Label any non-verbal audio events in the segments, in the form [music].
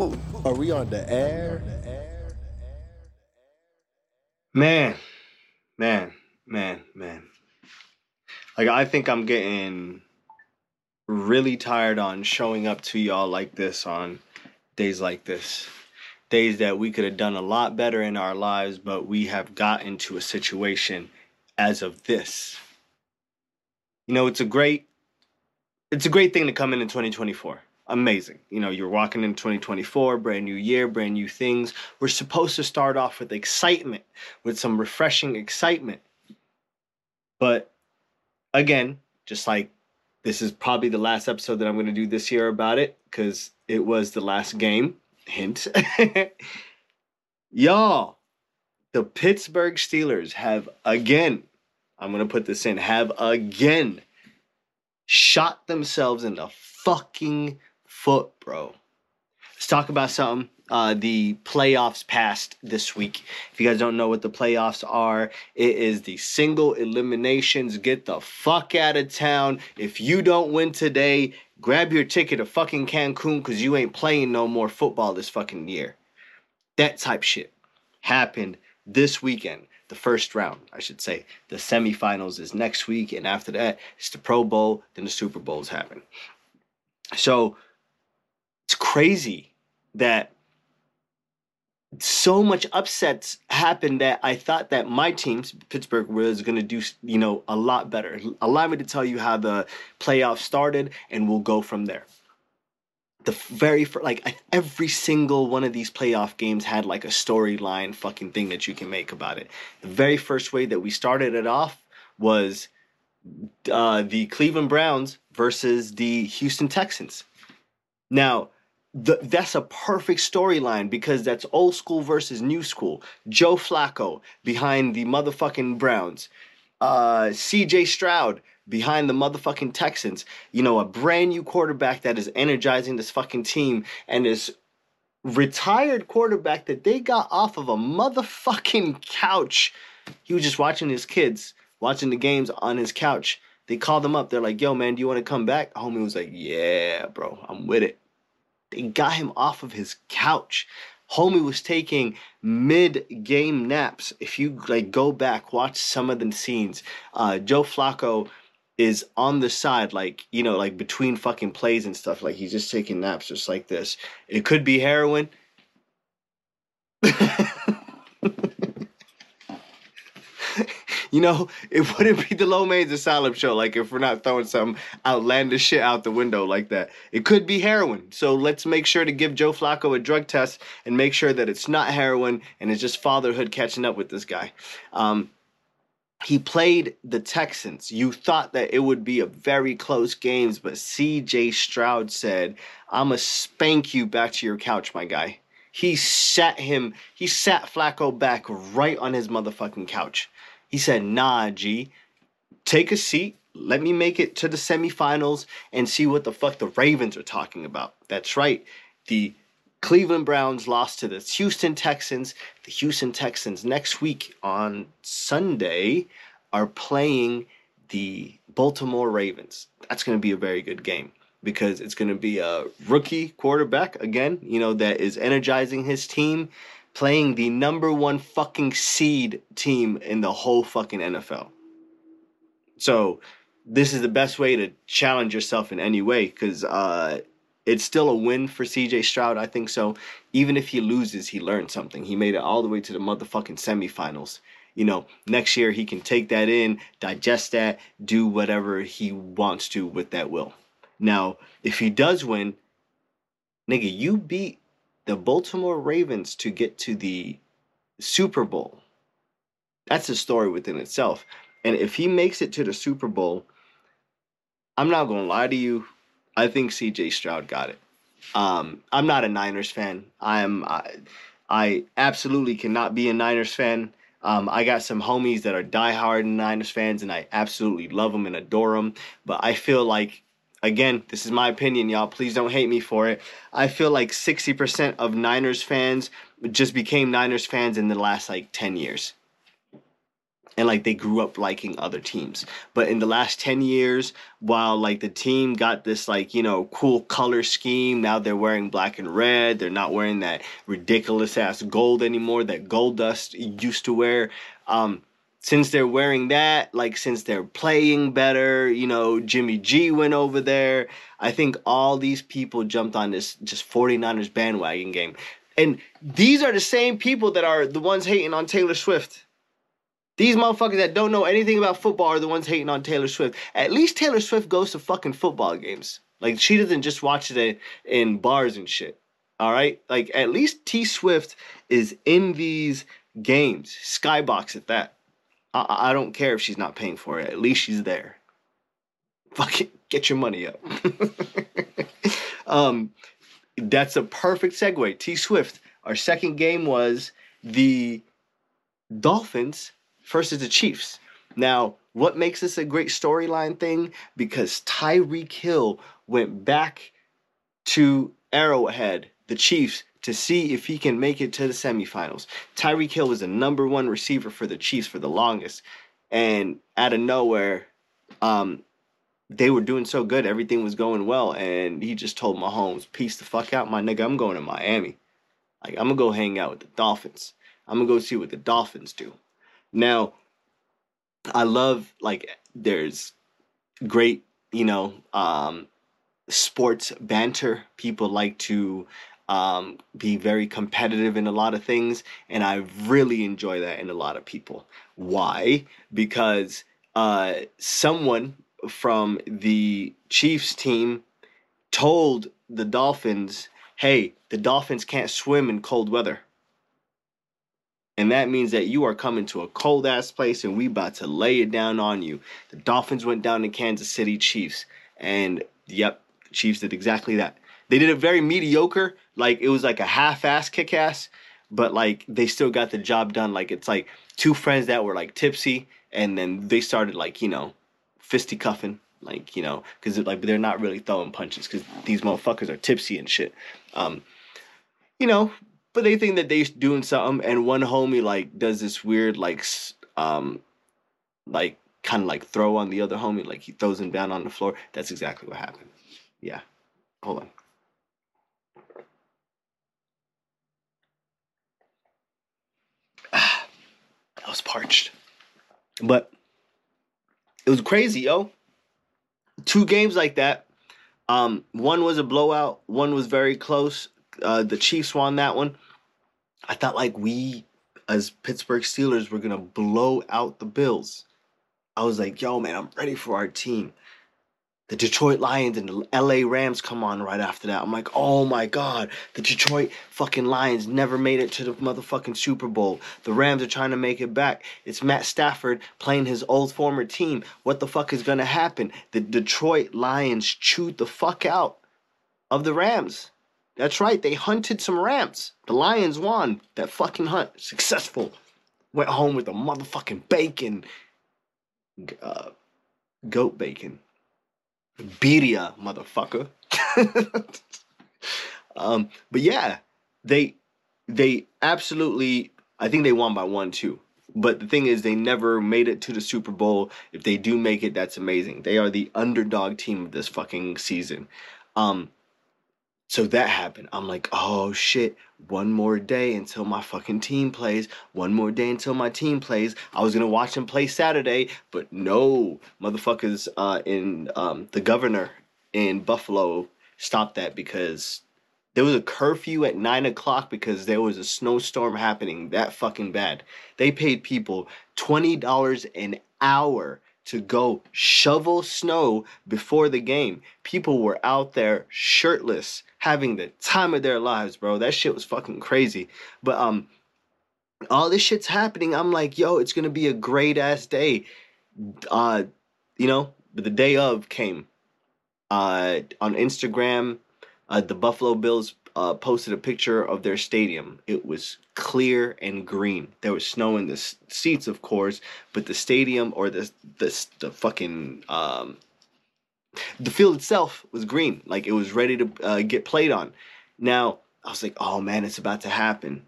Are we on the air? Man, man, man, man. Like I think I'm getting really tired on showing up to y'all like this on days like this. Days that we could have done a lot better in our lives, but we have got into a situation as of this. You know, it's a great it's a great thing to come in in 2024 amazing. You know, you're walking in 2024, brand new year, brand new things. We're supposed to start off with excitement, with some refreshing excitement. But again, just like this is probably the last episode that I'm going to do this year about it because it was the last game. Hint. [laughs] Y'all, the Pittsburgh Steelers have again, I'm going to put this in, have again shot themselves in the fucking foot, bro. Let's talk about something. Uh, the playoffs passed this week. If you guys don't know what the playoffs are, it is the single eliminations. Get the fuck out of town. If you don't win today, grab your ticket to fucking Cancun because you ain't playing no more football this fucking year. That type shit happened this weekend. The first round, I should say. The semifinals is next week, and after that, it's the Pro Bowl, then the Super Bowls happen. So, crazy that so much upsets happened that I thought that my team, Pittsburgh, was going to do, you know, a lot better. Allow me to tell you how the playoffs started, and we'll go from there. The very first, like every single one of these playoff games had like a storyline fucking thing that you can make about it. The very first way that we started it off was uh, the Cleveland Browns versus the Houston Texans. Now, the, that's a perfect storyline because that's old school versus new school. Joe Flacco behind the motherfucking Browns. Uh, CJ Stroud behind the motherfucking Texans. You know, a brand new quarterback that is energizing this fucking team and is retired quarterback that they got off of a motherfucking couch. He was just watching his kids, watching the games on his couch. They called him up. They're like, yo, man, do you want to come back? Homie was like, yeah, bro, I'm with it. They got him off of his couch. Homie was taking mid-game naps. If you like go back, watch some of the scenes. Uh, Joe Flacco is on the side, like you know, like between fucking plays and stuff. Like he's just taking naps, just like this. It could be heroin. [laughs] you know, it wouldn't be the Low Mein's Asylum show, like if we're not throwing some outlandish shit out the window like that. It could be heroin. So let's make sure to give Joe Flacco a drug test and make sure that it's not heroin and it's just fatherhood catching up with this guy. Um, he played the Texans. You thought that it would be a very close games, but CJ Stroud said, "I'ma spank you back to your couch, my guy." He sat him, he sat Flacco back right on his motherfucking couch. He said, nah, G, take a seat. Let me make it to the semifinals and see what the fuck the Ravens are talking about. That's right. The Cleveland Browns lost to the Houston Texans. The Houston Texans next week on Sunday are playing the Baltimore Ravens. That's going to be a very good game because it's going to be a rookie quarterback again, you know, that is energizing his team playing the number one fucking seed team in the whole fucking NFL. So this is the best way to challenge yourself in any way because uh, it's still a win for CJ Stroud. I think so. Even if he loses, he learned something. He made it all the way to the motherfucking semifinals. You know, next year he can take that in, digest that, do whatever he wants to with that will. Now, if he does win, nigga, you beat the Baltimore Ravens to get to the Super Bowl. That's a story within itself. And if he makes it to the Super Bowl, I'm not going to lie to you. I think CJ Stroud got it. Um, I'm not a Niners fan. I'm I, I absolutely cannot be a Niners fan. Um, I got some homies that are diehard Niners fans, and I absolutely love them and adore them. But I feel like again, this is my opinion, y'all. Please don't hate me for it. I feel like 60% of Niners fans just became Niners fans in the last like 10 years. and like they grew up liking other teams. But in the last 10 years, while like the team got this like, you know, cool color scheme, now they're wearing black and red. They're not wearing that ridiculous ass gold anymore that Goldust used to wear. Um, since they're wearing that, like since they're playing better, you know, Jimmy G went over there. I think all these people jumped on this just 49ers bandwagon game. And these are the same people that are the ones hating on Taylor Swift. These motherfuckers that don't know anything about football are the ones hating on Taylor Swift. At least Taylor Swift goes to fucking football games. Like she doesn't just watch it in bars and shit. All right? Like at least T Swift is in these games. Skybox at that. I, I don't care if she's not paying for it. At least she's there. Fuck it. Get your money up. [laughs] um, that's a perfect segue. T Swift. Our second game was the Dolphins versus the Chiefs. Now, what makes this a great storyline thing? Because Tyreek Hill went back to Arrowhead, the Chiefs, to see if he can make it to the semifinals. Tyreek Hill was the number one receiver for the Chiefs for the longest. And out of nowhere, um, they were doing so good, everything was going well, and he just told Mahomes, "Peace the fuck out, my nigga. I'm going to Miami. Like I'm gonna go hang out with the Dolphins. I'm gonna go see what the Dolphins do." Now, I love like there's great, you know, um, sports banter. People like to um, be very competitive in a lot of things, and I really enjoy that in a lot of people. Why? Because uh, someone from the Chiefs team told the Dolphins, "Hey, the Dolphins can't swim in cold weather." And that means that you are coming to a cold ass place and we about to lay it down on you. The Dolphins went down to Kansas City Chiefs. And yep, Chiefs did exactly that. They did a very mediocre, like it was like a half ass kick ass, but like they still got the job done. Like it's like two friends that were like tipsy and then they started like, you know, fisticuffing. Like, you know, because like they're not really throwing punches because these motherfuckers are tipsy and shit. Um, you know, but they think that they doing something and one homie like does this weird like um like kind of like throw on the other homie like he throws him down on the floor that's exactly what happened yeah hold on i was parched but it was crazy yo two games like that um one was a blowout one was very close uh, the Chiefs won that one. I thought like we as Pittsburgh Steelers were gonna blow out the Bills. I was like, yo, man, I'm ready for our team. The Detroit Lions and the LA Rams come on right after that. I'm like, oh my god, the Detroit fucking Lions never made it to the motherfucking Super Bowl. The Rams are trying to make it back. It's Matt Stafford playing his old former team. What the fuck is gonna happen? The Detroit Lions chewed the fuck out of the Rams. That's right, they hunted some Rams. The Lions won that fucking hunt. Successful. Went home with a motherfucking bacon. Uh, goat bacon. Birria, motherfucker. [laughs] um, but yeah, they they absolutely I think they won by one too. But the thing is, they never made it to the Super Bowl. If they do make it, that's amazing. They are the underdog team of this fucking season. Um, so that happened. I'm like, oh shit, one more day until my fucking team plays. One more day until my team plays. I was gonna watch them play Saturday, but no, motherfuckers uh, in um, the governor in Buffalo stopped that because there was a curfew at nine o'clock because there was a snowstorm happening that fucking bad. They paid people twenty dollars an hour to go shovel snow before the game. People were out there shirtless, having the time of their lives, bro. That shit was fucking crazy. But um all this shit's happening. I'm like, yo, it's gonna be a great ass day. Uh, you know, but the day of came. Uh on Instagram, uh, the Buffalo Bills uh, posted a picture of their stadium. It was clear and green. There was snow in the seats, of course, but the stadium or the the, the fucking um, the field itself was green. Like it was ready to uh, get played on. Now I was like, oh man, it's about to happen.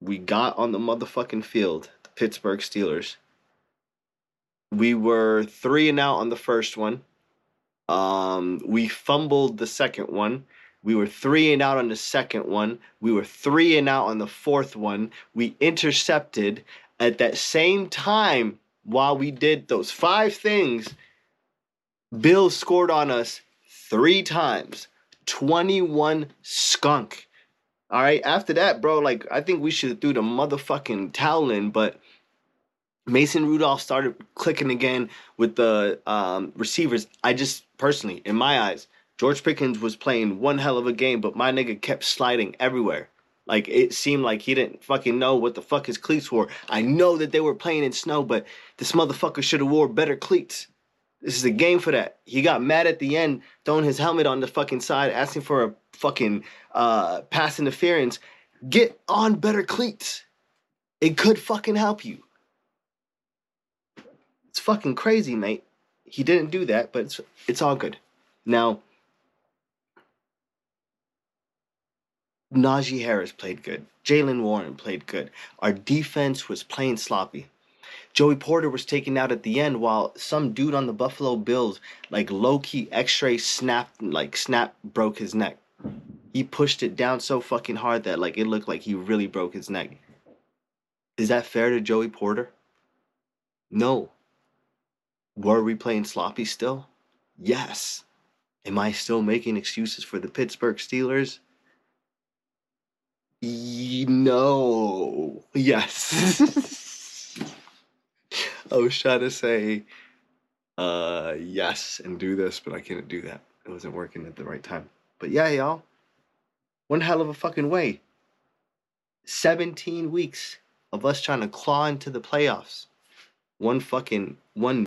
We got on the motherfucking field, the Pittsburgh Steelers. we were three and out on the first one. Um, we fumbled the second one. We were three and out on the second one. We were three and out on the fourth one. We intercepted at that same time while we did those five things. Bill scored on us three times. 21 skunk. All right. After that, bro, like I think we should have threw the motherfucking towel in, but Mason Rudolph started clicking again with the um, receivers. I just personally, in my eyes, George Pickens was playing one hell of a game, but my nigga kept sliding everywhere. Like it seemed like he didn't fucking know what the fuck his cleats were. I know that they were playing in snow, but this motherfucker should have wore better cleats. This is a game for that. He got mad at the end, throwing his helmet on the fucking side, asking for a fucking uh, pass interference. Get on better cleats. It could fucking help you. It's fucking crazy, mate. He didn't do that, but it's it's all good. Now, Najee Harris played good. Jaylen Warren played good. Our defense was playing sloppy. Joey Porter was taken out at the end while some dude on the Buffalo Bills, like low key X ray snapped, like snap broke his neck. He pushed it down so fucking hard that like it looked like he really broke his neck. Is that fair to Joey Porter? No. Were we playing sloppy still? Yes. Am I still making excuses for the Pittsburgh Steelers? No. Yes. [laughs] I was trying to say uh yes and do this, but I couldn't do that. It wasn't working at the right time. But yeah, y'all. One hell of a fucking way. 17 weeks of us trying to claw into the playoffs. One fucking one